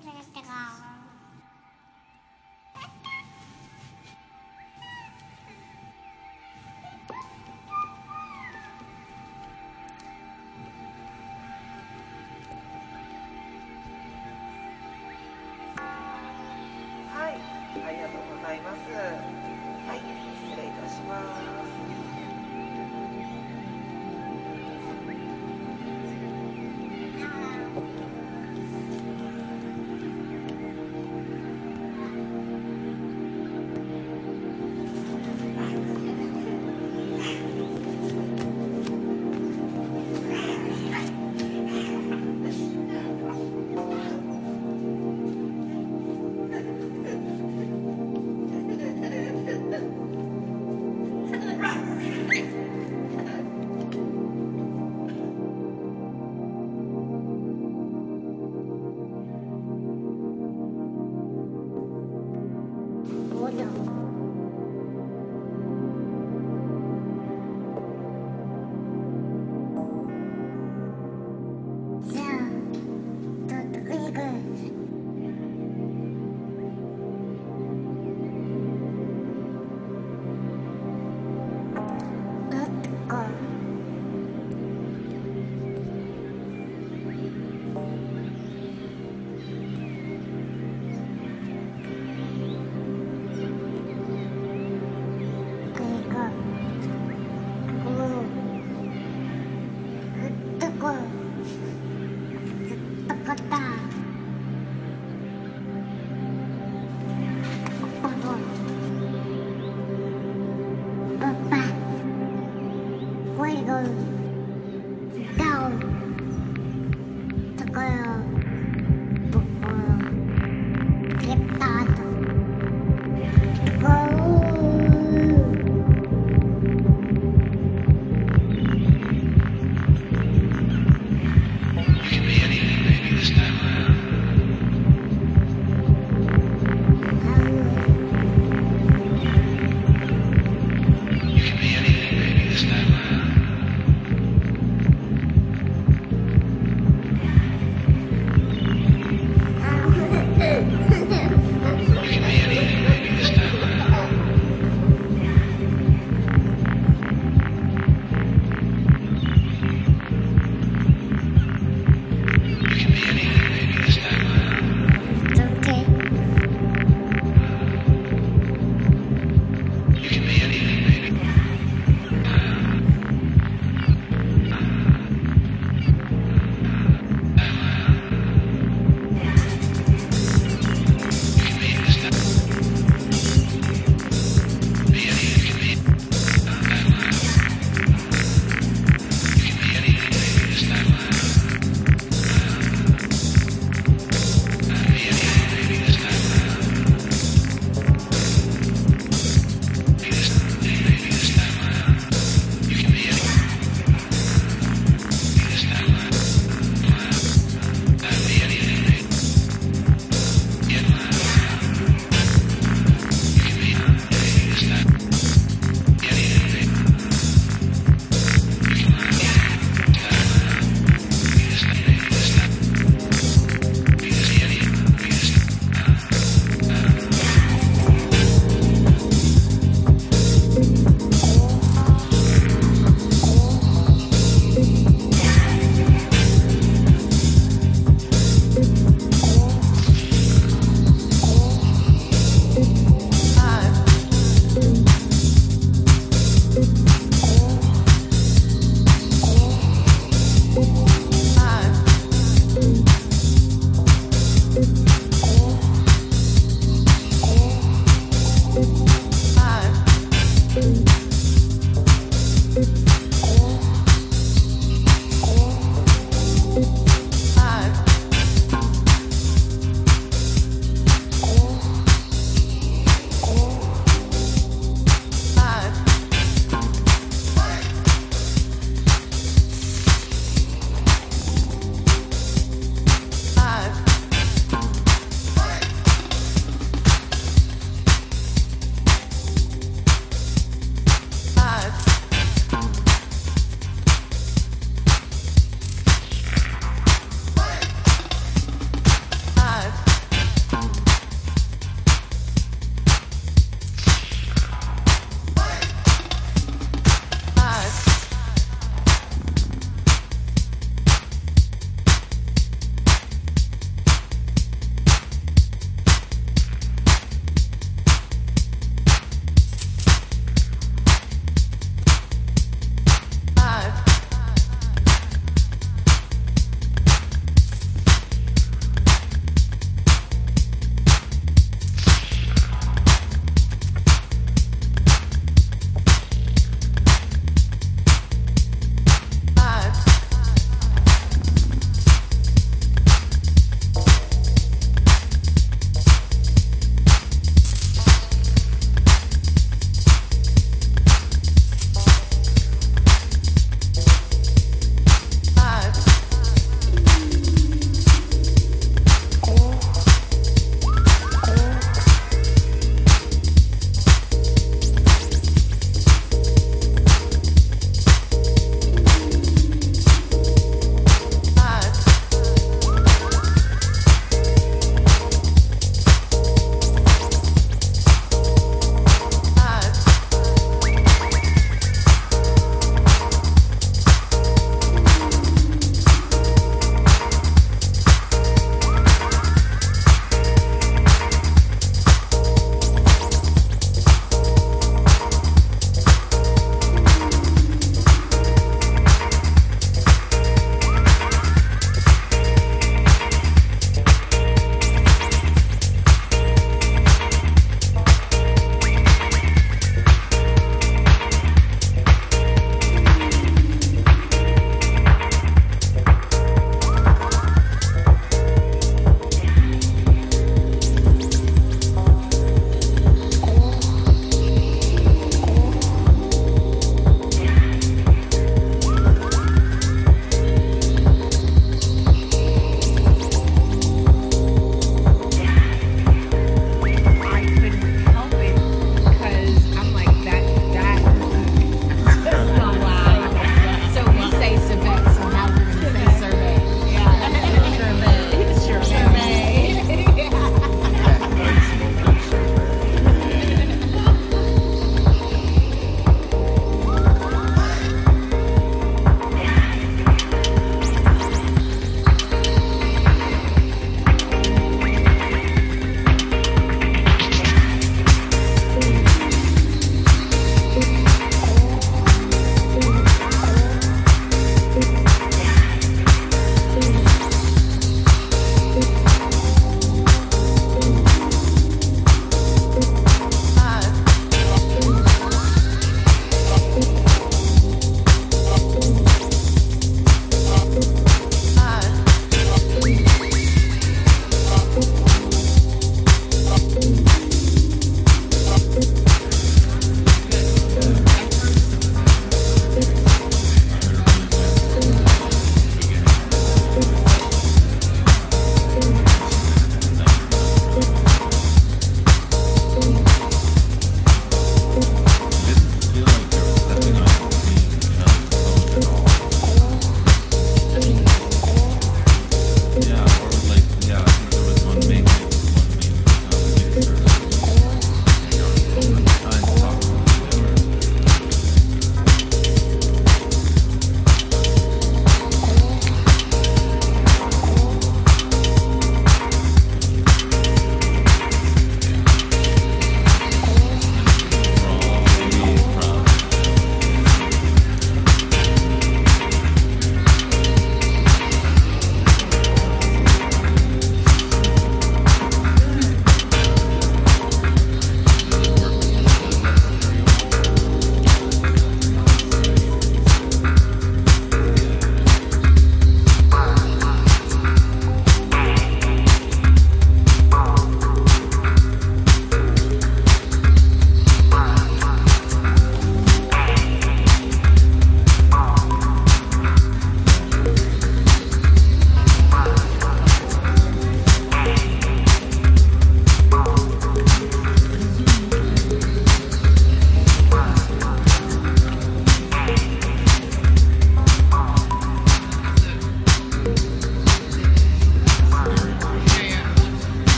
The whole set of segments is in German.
はい、ありがとうございます。はい、失礼いたします。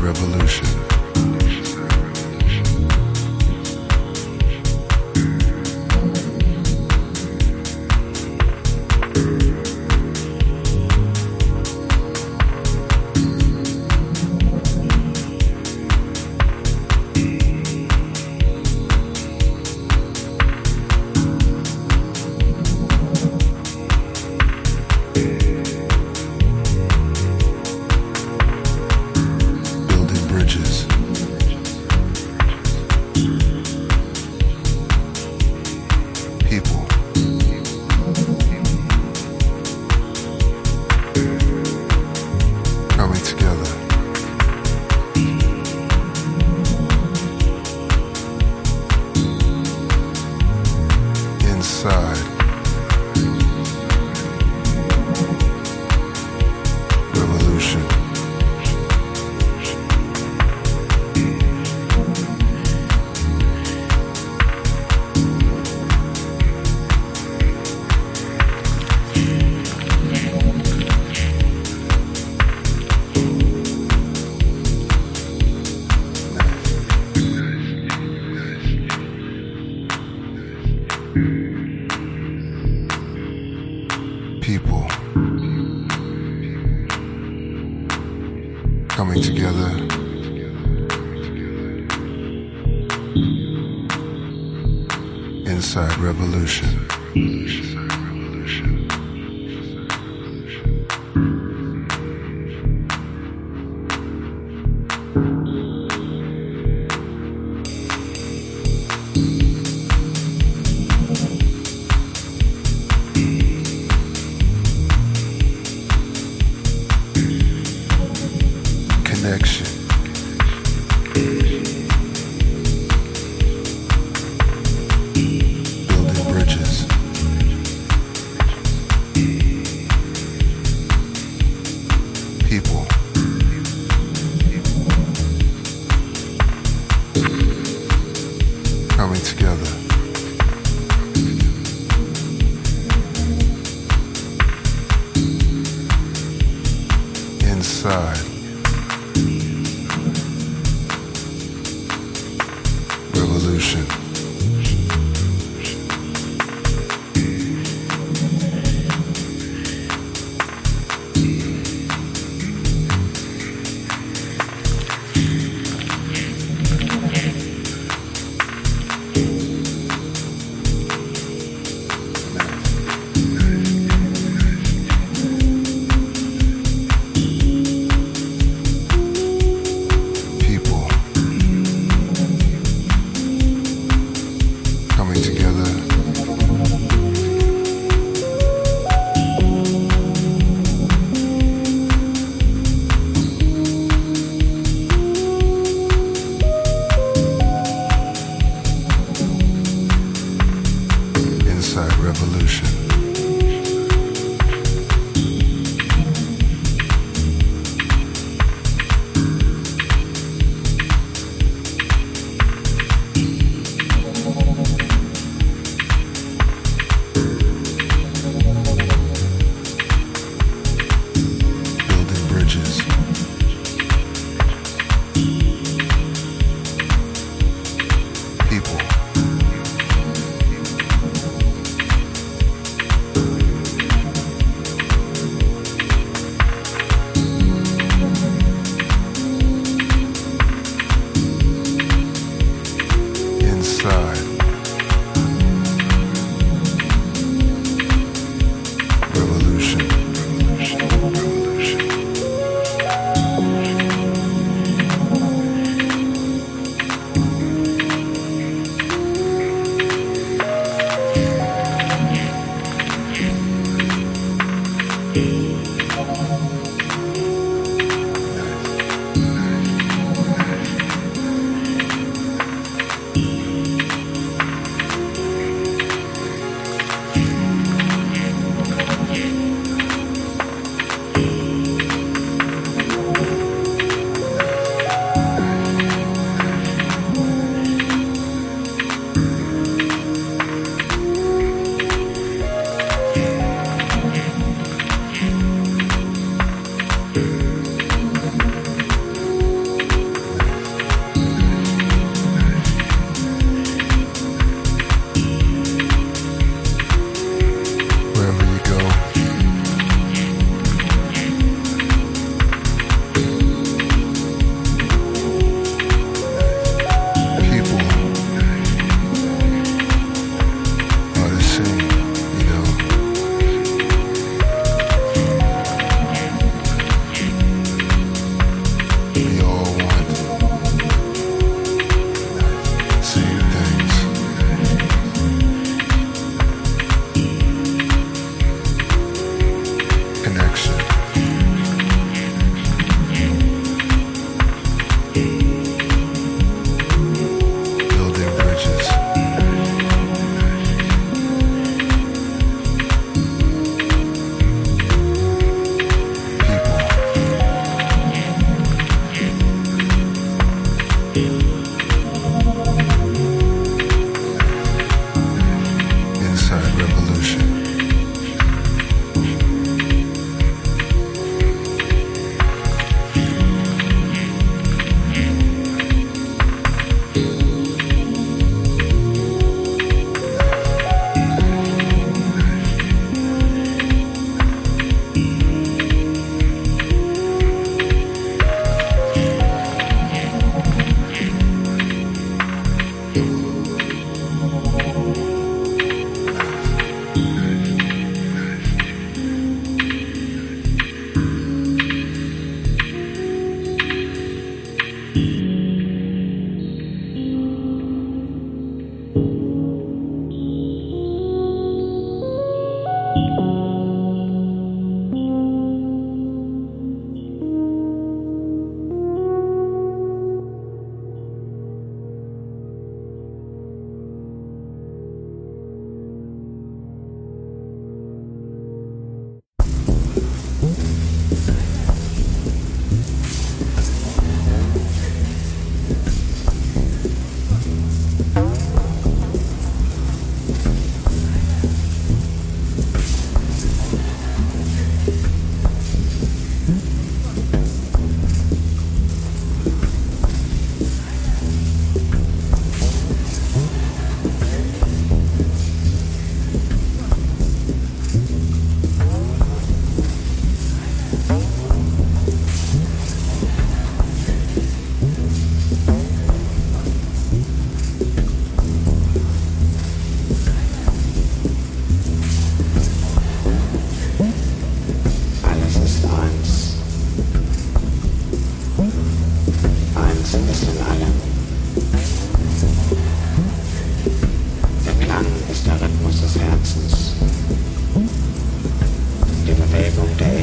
Revolution. Connection. side.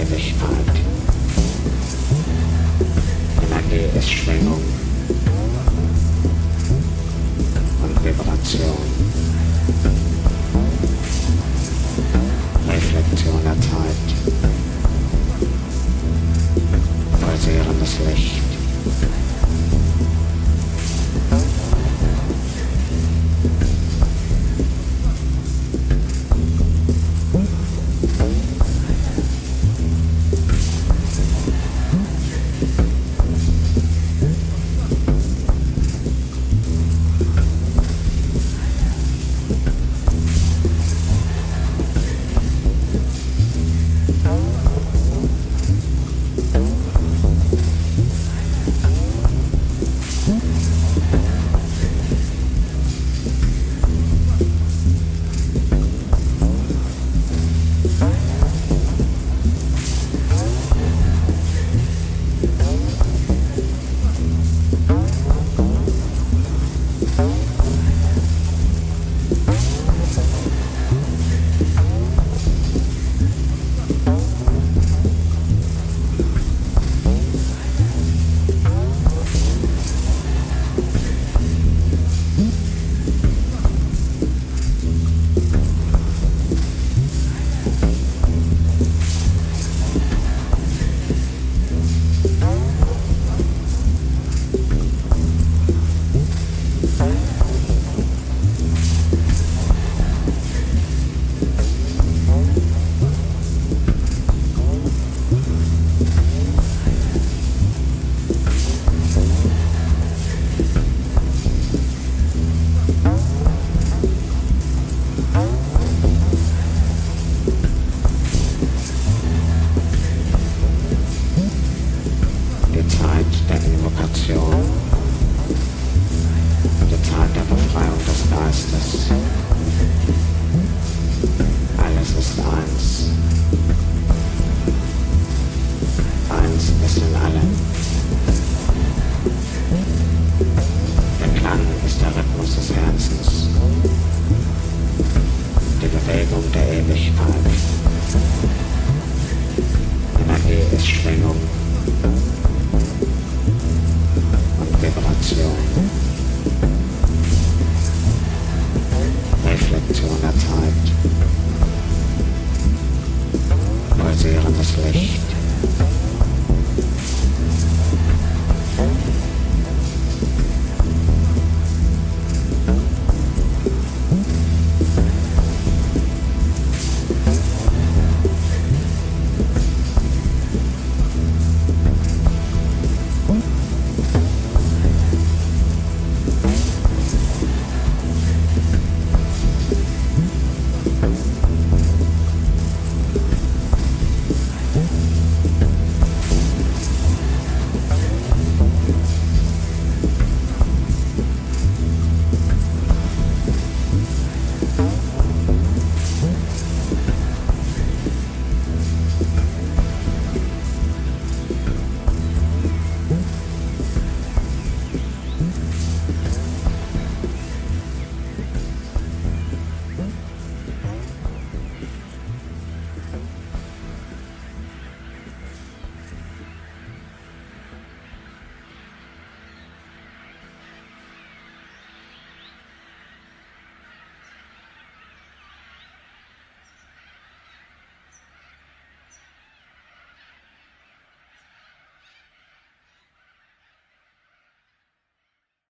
Ewigkeit. Energie ist Schwingung und Vibration. Reflexion der Zeit. Pulsierendes Licht. Zeit der Invokation, die Zeit der Befreiung des Geistes. Alles ist eins. Eins ist in allem. Der Klang ist der Rhythmus des Herzens. Die Bewegung der Ewigkeit. Energie ist Schwingung Reflexion der Zeit. Pulsierendes Licht.